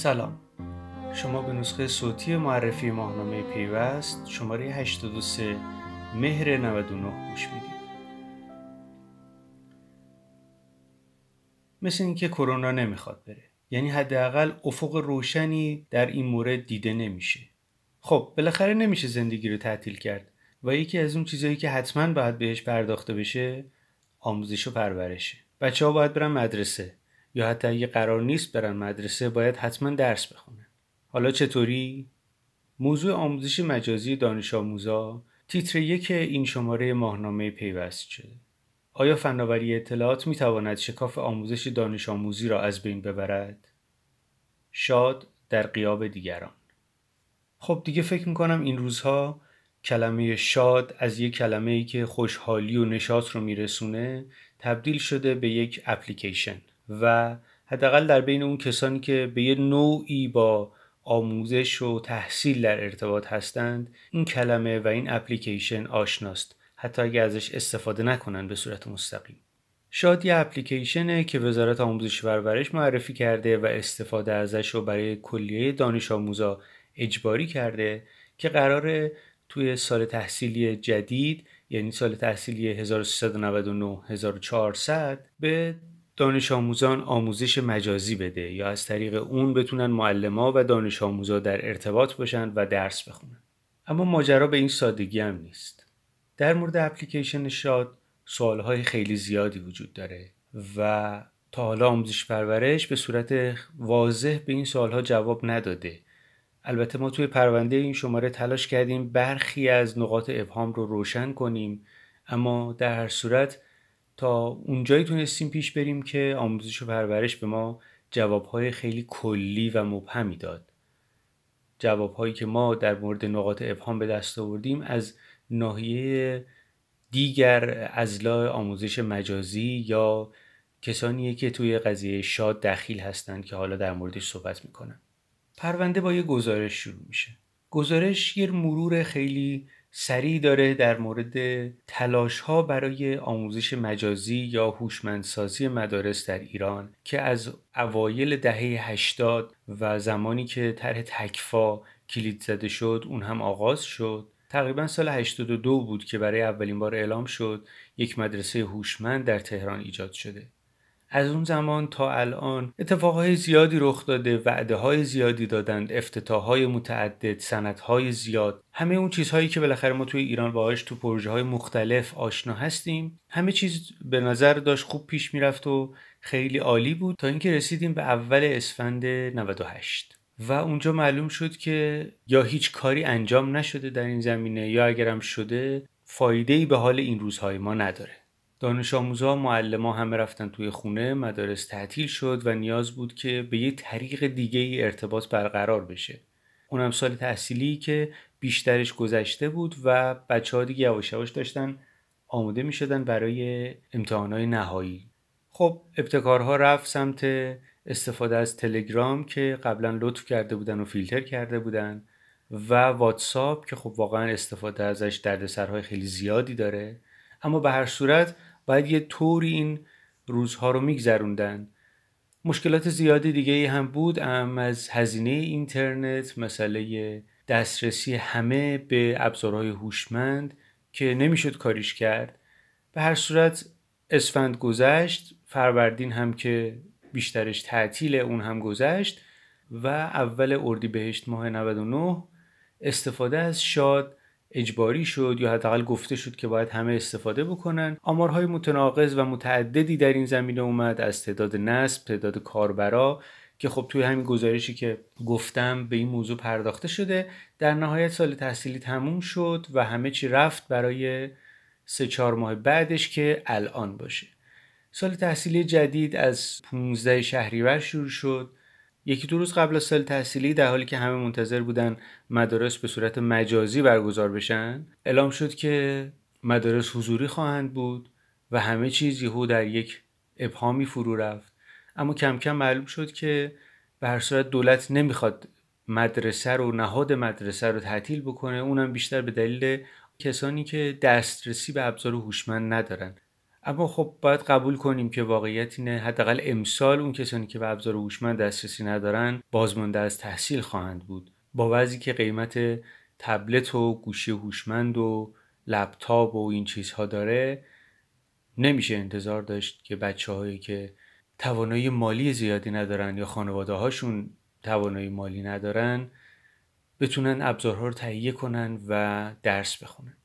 سلام. شما به نسخه صوتی معرفی ماهنامه پیوست شماره 83 مهر 99 گوش می‌دید. مثل اینکه کرونا نمی‌خواد بره. یعنی حداقل افق روشنی در این مورد دیده نمیشه. خب بالاخره نمیشه زندگی رو تعطیل کرد و یکی از اون چیزهایی که حتما باید بهش پرداخته بشه آموزش و پرورشه. بچه ها باید برن مدرسه. یا حتی اگه قرار نیست برن مدرسه باید حتما درس بخونن حالا چطوری؟ موضوع آموزش مجازی دانش آموزا تیتر یک این شماره ماهنامه پیوست شده. آیا فناوری اطلاعات می تواند شکاف آموزش دانش آموزی را از بین ببرد؟ شاد در قیاب دیگران خب دیگه فکر می‌کنم این روزها کلمه شاد از یک کلمه ای که خوشحالی و نشاط رو میرسونه تبدیل شده به یک اپلیکیشن و حداقل در بین اون کسانی که به یه نوعی با آموزش و تحصیل در ارتباط هستند این کلمه و این اپلیکیشن آشناست. حتی اگه ازش استفاده نکنن به صورت مستقیم. شاد یه اپلیکیشنه که وزارت آموزش و پرورش معرفی کرده و استفاده ازش رو برای کلیه دانش آموزا اجباری کرده که قراره توی سال تحصیلی جدید یعنی سال تحصیلی 1399 1400 به دانش آموزان آموزش مجازی بده یا از طریق اون بتونن معلما و دانش آموزا در ارتباط باشن و درس بخونن. اما ماجرا به این سادگی هم نیست. در مورد اپلیکیشن شاد سوالهای خیلی زیادی وجود داره و تا حالا آموزش پرورش به صورت واضح به این سوالها جواب نداده. البته ما توی پرونده این شماره تلاش کردیم برخی از نقاط ابهام رو روشن کنیم اما در هر صورت تا اونجایی تونستیم پیش بریم که آموزش و پرورش به ما جوابهای خیلی کلی و مبهمی داد. جوابهایی که ما در مورد نقاط ابهام به دست آوردیم از ناحیه دیگر ازلا آموزش مجازی یا کسانیه که توی قضیه شاد دخیل هستند که حالا در موردش صحبت می‌کنن. پرونده با یه گزارش شروع میشه. گزارش یه مرور خیلی سریع داره در مورد تلاش ها برای آموزش مجازی یا هوشمندسازی مدارس در ایران که از اوایل دهه 80 و زمانی که طرح تکفا کلید زده شد اون هم آغاز شد. تقریبا سال 82 بود که برای اولین بار اعلام شد یک مدرسه هوشمند در تهران ایجاد شده. از اون زمان تا الان اتفاقهای زیادی رخ داده وعده های زیادی دادند افتتاح های متعدد سنت های زیاد همه اون چیزهایی که بالاخره ما توی ایران باهاش تو پروژه های مختلف آشنا هستیم. همه چیز به نظر داشت خوب پیش می‌رفت و خیلی عالی بود تا اینکه رسیدیم به اول اسفند 98 و اونجا معلوم شد که یا هیچ کاری انجام نشده در این زمینه یا اگرم شده فایده ای به حال این روزهای ما نداره. دانش آموزا معلما همه رفتن توی خونه مدارس تعطیل شد و نیاز بود که به یه طریق دیگه ای ارتباط برقرار بشه. اونم سال تحصیلی که بیشترش گذشته بود و بچه ها دیگه یواش یواش داشتن آماده می شدن برای امتحانهای نهایی. خب ابتکارها رفت سمت استفاده از تلگرام که قبلا لطف کرده بودن و فیلتر کرده بودن و واتساپ که خب واقعا استفاده ازش دردسرهای خیلی زیادی داره. اما به هر صورت باید یه طوری این روزها رو میگذروندن. مشکلات زیادی دیگه هم بود اما از هزینه اینترنت مسئله دسترسی همه به ابزارهای هوشمند که نمی‌شد کاریش کرد. به هر صورت اسفند گذشت فروردین هم که بیشترش تعطیل اون هم گذشت و اول اردیبهشت ماه 99 استفاده از شاد اجباری شد یا حداقل گفته شد که باید همه استفاده بکنن. آمارهای متناقض و متعددی در این زمینه اومد از تعداد نصب تعداد کاربرا که خب توی همین گزارشی که گفتم به این موضوع پرداخته شده در نهایت سال تحصیلی تموم شد و همه چی رفت برای سه چهار ماه بعدش که الان باشه. سال تحصیلی جدید از 15 شهریور شروع شد. یکی دو روز قبل از سال تحصیلی در حالی که همه منتظر بودن مدارس به صورت مجازی برگزار بشن اعلام شد که مدارس حضوری خواهند بود و همه چیز یهو در یک ابهامی فرو رفت. اما کم کم معلوم شد که به هر صورت دولت نمی‌خواد مدرسه رو نهاد مدرسه رو تعطیل بکنه. اونم بیشتر به دلیل کسانی که دسترسی به ابزار هوشمند ندارن. اما خب باید قبول کنیم که واقعیت اینه حداقل امسال اون کسانی که به ابزار هوشمند دسترسی ندارن بازمانده از تحصیل خواهند بود. با وضعی که قیمت تبلت و گوشی هوشمند و لپتاپ و این چیزها داره نمیشه انتظار داشت که بچه هایی که توانایی مالی زیادی ندارن یا خانواده هاشون توانایی مالی ندارن بتونن ابزارها رو تهیه کنن و درس بخونن.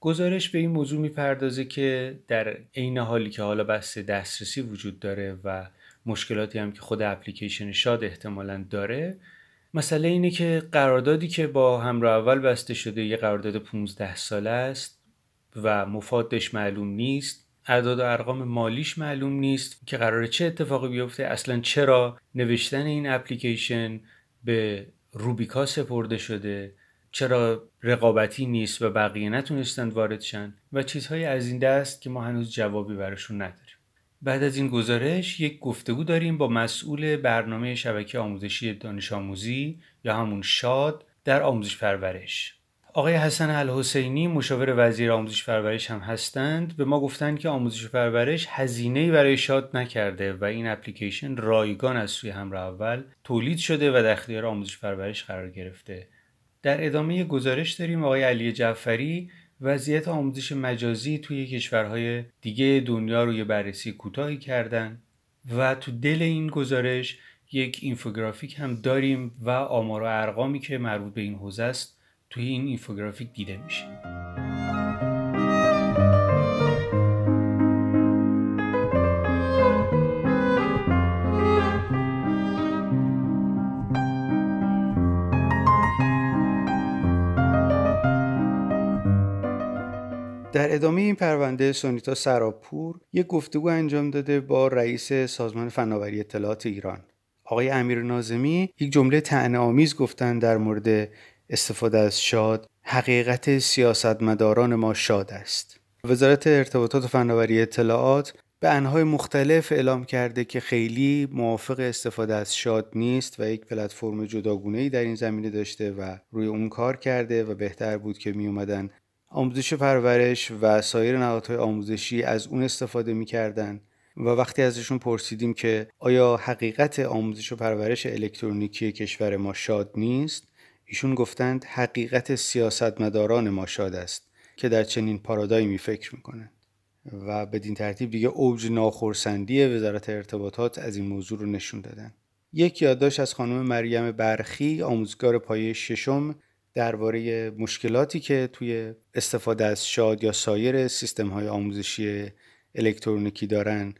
گزارش به این موضوع می‌پردازه که در عین حالی که حالا بحث دسترسی وجود داره و مشکلاتی هم که خود اپلیکیشن شاد احتمالا داره مسئله اینه که قراردادی که با همراه اول بسته شده یه قرارداد 15 ساله است و مفادش معلوم نیست اعداد و ارقام مالیش معلوم نیست که قراره چه اتفاقی بیفته اصلا چرا نوشتن این اپلیکیشن به روبیکا سپرده شده چرا رقابتی نیست و بقیه نتونستند وارد شن و چیزهای از این دست که ما هنوز جوابی براشون نداریم. بعد از این گزارش یک گفتگو داریم با مسئول برنامه شبکه آموزشی دانش آموزی یا همون شاد در آموزش پرورش. آقای حسن الحسینی مشاور وزیر آموزش پرورش هم هستند. به ما گفتند که آموزش پرورش هزینه برای شاد نکرده و این اپلیکیشن رایگان از سوی همراه اول تولید شده و در اختیار آموزش پرورش قرار گرفته. در ادامه گزارش داریم آقای علی جعفری وضعیت آموزش مجازی توی کشورهای دیگه دنیا رو یه بررسی کوتاهی کردن و تو دل این گزارش یک اینفوگرافیک هم داریم و آمار و ارقامی که مربوط به این حوزه است توی این اینفوگرافیک دیده میشه. در ادامه این پرونده سونیتا سراپور یک گفتگو انجام داده با رئیس سازمان فناوری اطلاعات ایران. آقای امیر نازمی یک جمله طعنه آمیز گفتن در مورد استفاده از شاد حقیقت سیاستمداران ما شاد است. وزارت ارتباطات و فناوری اطلاعات به انهای مختلف اعلام کرده که خیلی موافق استفاده از شاد نیست و یک پلتفرم جداگونه در این زمینه داشته و روی اون کار کرده و بهتر بود که می اومدن آموزش پرورش و سایر نهادهای آموزشی از اون استفاده می‌کردن و وقتی ازشون پرسیدیم که آیا حقیقت آموزش و پرورش الکترونیکی کشور ما شاد نیست ایشون گفتند حقیقت سیاستمداران ما شاد است که در چنین پارادایمی فکر می‌کنند. و بدین ترتیب دیگه اوج ناخرسندی وزارت ارتباطات از این موضوع رو نشون دادن. یک یادداشت از خانم مریم برخی آموزگار پایه ششم درباره مشکلاتی که توی استفاده از شاد یا سایر سیستم های آموزشی الکترونیکی دارن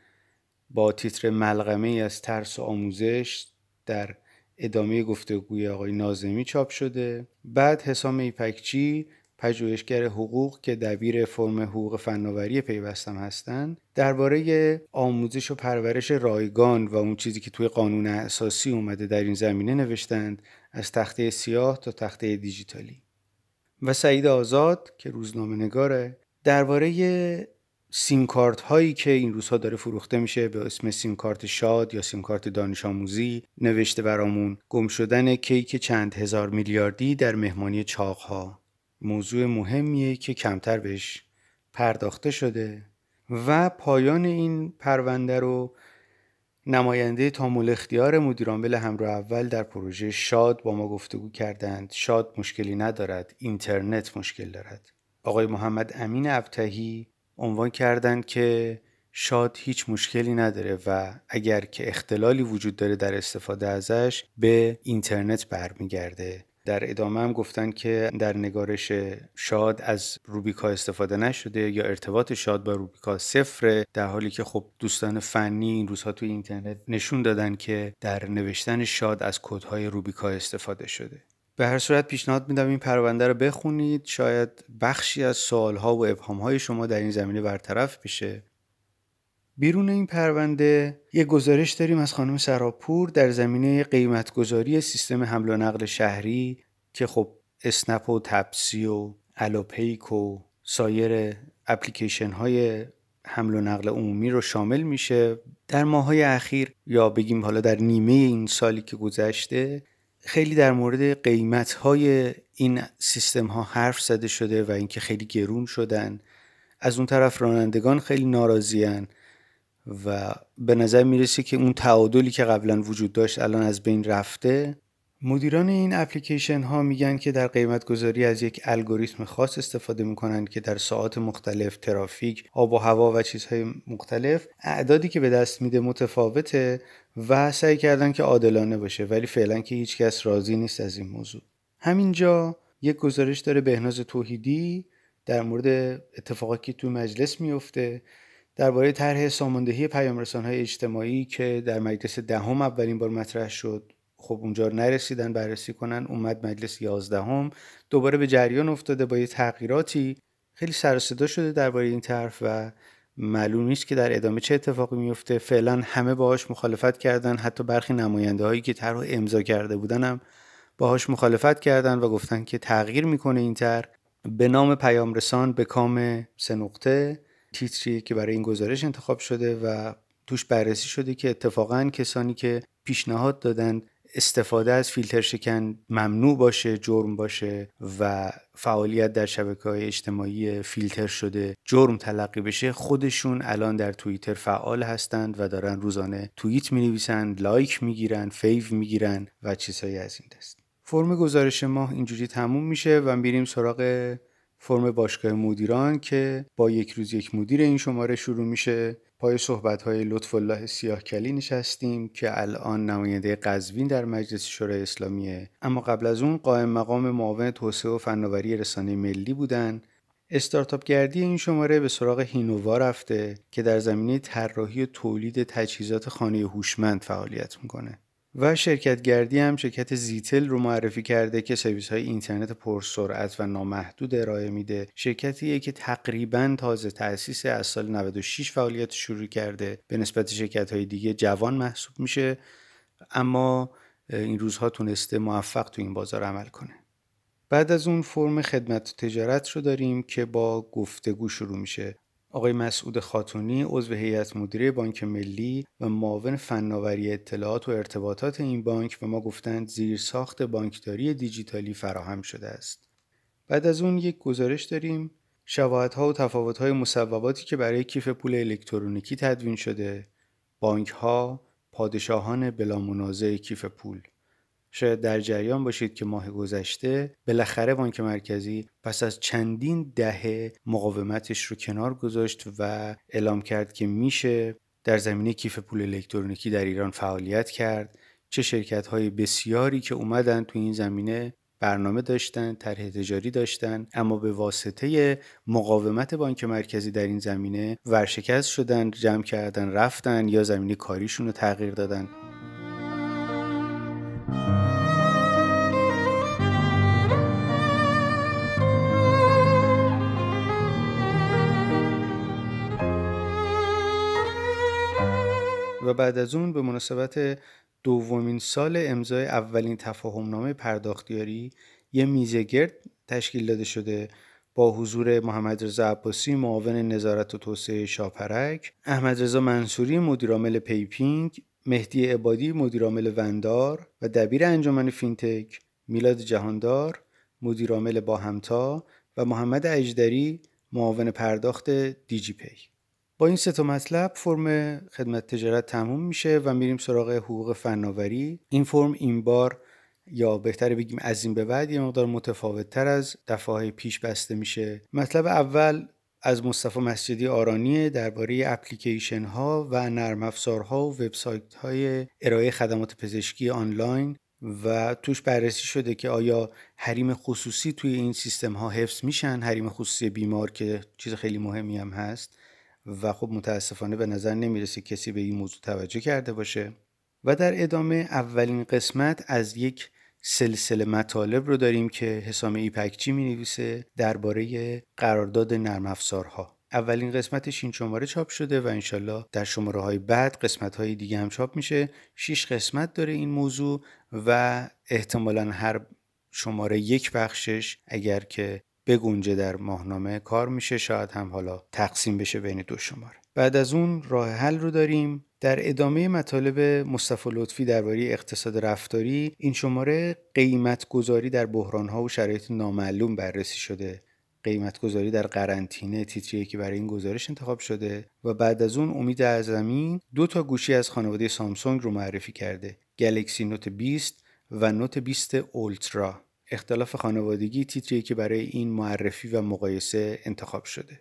با تیتر ملغمه از ترس و آموزش در ادامه گفتگوی آقای نازمی چاپ شده. بعد حسام ایپکچی پژوهشگر حقوق که دبیر فرم حقوق فناوری پیوستم هستند درباره آموزش و پرورش رایگان و اون چیزی که توی قانون اساسی اومده در این زمینه نوشتند از تخته سیاه تا تخته دیجیتالی. و سعید آزاد که روزنامه نگاره درباره سیم کارت هایی که این روزها داره فروخته میشه به اسم سیم کارت شاد یا سیم کارت دانش آموزی نوشته برامون گم شدن کیک چند هزار میلیاردی در مهمانی چاق ها موضوع مهمیه که کمتر بهش پرداخته شده و پایان این پرونده رو نماینده تامول اختیار مدیرعامل همراه اول در پروژه شاد با ما گفتگو کردند. شاد مشکلی ندارد اینترنت مشکل دارد. آقای محمد امین ابتهی عنوان کردند که شاد هیچ مشکلی نداره و اگر که اختلالی وجود داره در استفاده ازش به اینترنت برمیگرده. در ادامه هم گفتن که در نگارش شاد از روبیکا استفاده نشده یا ارتباط شاد با روبیکا صفره در حالی که خب دوستان فنی این روزها توی اینترنت نشون دادن که در نوشتن شاد از کدهای روبیکا استفاده شده. به هر صورت پیشنهاد میدم این پرونده رو بخونید. شاید بخشی از سوالها و ابهامهای شما در این زمینه برطرف بشه. بیرون این پرونده یه گزارش داریم از خانم سراپور در زمینه قیمتگذاری سیستم حمل و نقل شهری که خب اسنپ و تپسی و الوپیک و سایر اپلیکیشن های حمل و نقل عمومی رو شامل میشه. در ماهای اخیر یا بگیم حالا در نیمه این سالی که گذشته خیلی در مورد قیمت های این سیستم ها حرف زده شده و اینکه خیلی گرون شدن. از اون طرف رانندگان خیلی ناراضیان و به نظر می‌رسه که اون تعادلی که قبلا وجود داشت الان از بین رفته مدیران این اپلیکیشن ها میگن که در قیمت گذاری از یک الگوریتم خاص استفاده می‌کنن که در ساعات مختلف ترافیک، آب و هوا و چیزهای مختلف اعدادی که به دست میده متفاوته و سعی کردن که عادلانه باشه ولی فعلا که هیچ کس راضی نیست از این موضوع. همینجا یک گزارش داره بهناز توحیدی در مورد اتفاقاتی که تو مجلس میفته درباره طرح ساماندهی های اجتماعی که در مجلس دهم اولین بار مطرح شد خب اونجا نرسیدن بررسی کنن اومد مجلس یازدهم دوباره به جریان افتاده با یه تغییراتی. خیلی سر صدا شده درباره این طرح و معلوم نیست که در ادامه چه اتفاقی میفته. فعلا همه باهاش مخالفت کردن حتی برخی نماینده هایی که طرح امضا کرده بودن هم باهاش مخالفت کردن و گفتن که تغییر می‌کنه این طرح. به نام پیام رسان به کام سه نقطه. تیتری که برای این گزارش انتخاب شده و توش بررسی شده که اتفاقا کسانی که پیشنهاد دادند استفاده از فیلتر شکن ممنوع باشه جرم باشه و فعالیت در شبکه های اجتماعی فیلتر شده جرم تلقی بشه خودشون الان در توییتر فعال هستند و دارن روزانه توییت می نویسند لایک می گیرن fave می گیرن و چیزهایی از این دست. فرم گزارش ما اینجوری تموم میشه و میریم سراغ فرم باشگاه مدیران که با یک روز یک مدیر این شماره شروع میشه. پای صحبت های لطف الله سیاهکلی نشستیم که الان نماینده قزوین در مجلس شورای اسلامیه اما قبل از اون قائم مقام معاون توسعه و فناوری رسانه ملی بودن. استارتاپ گردی این شماره به سراغ هینووا رفته که در زمینه طراحی و تولید تجهیزات خانه هوشمند فعالیت می‌کنه. و شرکت گردی هم شرکت زیتل رو معرفی کرده که سرویس های اینترنت پرسرعت و نامحدود ارائه میده. شرکتیه که تقریبا تازه تأسیس از سال 96 فعالیت شروع کرده. به نسبت شرکت های دیگه جوان محسوب میشه. اما این روزها تونسته موفق تو این بازار عمل کنه. بعد از اون فرم خدمت و تجارت رو داریم که با گفتگو شروع میشه. آقای مسعود خاتونی عضو هیئت مدیره بانک ملی و معاون فناوری اطلاعات و ارتباطات این بانک به ما گفتند زیر ساخت بانکداری دیجیتالی فراهم شده است. بعد از اون یک گزارش داریم ها و تفاوت‌های مصوباتی که برای کیف پول الکترونیکی تدوین شده، بانک‌ها، پادشاهان بلا منازع کیف پول شاید در جریان باشید که ماه گذشته بالاخره بانک مرکزی پس از چندین دهه مقاومتش رو کنار گذاشت و اعلام کرد که میشه در زمینه کیف پول الکترونیکی در ایران فعالیت کرد. چه شرکت های بسیاری که اومدن تو این زمینه برنامه داشتن طرح تجاری داشتن اما به واسطه مقاومت بانک مرکزی در این زمینه ورشکست شدن جمع کردن رفتن یا زمینه کاریشون رو تغییر دادن. بعد از اون به مناسبت دومین سال امضای اولین تفاهم نامه پرداختیاری یه میزگرد تشکیل داده شده با حضور محمد رضا عباسی معاون نظارت و توسعه شاپرک، احمد رضا منصوری مدیرعامل پیپینگ، مهدی عبادی مدیرعامل وندار و دبیر انجمن فینتک، میلاد جهاندار مدیرعامل باهمتا و محمد اژدری معاون پرداخت دیجی پی. با این سه تا مطلب فرم خدمت تجارت تموم میشه و میریم سراغ حقوق فناوری. این فرم این بار یا بهتره بگیم از این به بعد یه مقدار متفاوت تر از دفعه پیش بسته میشه. مطلب اول از مصطفی مسجدی آرانی درباره اپلیکیشن ها و نرم افزارها و وبسایت های ارائه خدمات پزشکی آنلاین و توش بررسی شده که آیا حریم خصوصی توی این سیستم ها حفظ میشن. حریم خصوصی بیمار که چیز خیلی مهمی هم هست. و خب متاسفانه به نظر نمی‌رسه کسی به این موضوع توجه کرده باشه. و در ادامه اولین قسمت از یک سلسله مطالب رو داریم که حسام ایپکچی می نویسه درباره قرارداد نرم افزارها. اولین قسمتش این شماره چاپ شده و انشالله در شماره های بعد قسمت های دیگه هم چاپ میشه. شیش قسمت داره این موضوع و احتمالا هر شماره یک بخشش اگر که بگنجه در ماهنامه کار میشه شاید هم حالا تقسیم بشه بین دو شماره. بعد از اون راه حل رو داریم. در ادامه مطالب مصطفی لطفی درباره اقتصاد رفتاری این شماره قیمت گذاری در بحران ها و شرایط نامعلوم بررسی شده. قیمت گذاری در قرنطینه تیتریه که برای این گزارش انتخاب شده. و بعد از اون امید اعظمی دو تا گوشی از خانواده سامسونگ رو معرفی کرده. گلکسی نوت 20 و نوت 20 اولترا. اختلاف خانوادگی تیتریه که برای این معرفی و مقایسه انتخاب شده.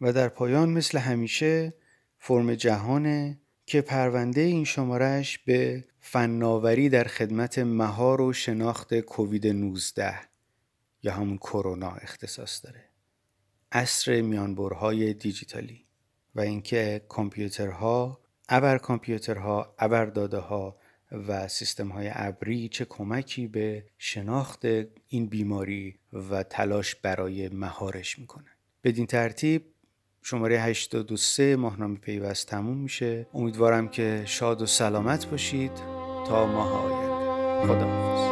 و در پایان مثل همیشه فرم جهانه که پرونده این شمارش به فناوری در خدمت مهار و شناخت کووید 19 یا همون کرونا اختصاص داره. اصر میانبرهای دیجیتالی و اینکه کامپیوترها ابر کامپیوترها ابر داده ها و سیستم های ابری چه کمکی به شناخت این بیماری و تلاش برای مهارش می‌کنن بدین ترتیب شماره 83 ماهنامه پیوست تموم میشه. امیدوارم که شاد و سلامت باشید. تا ماه آینده. خدا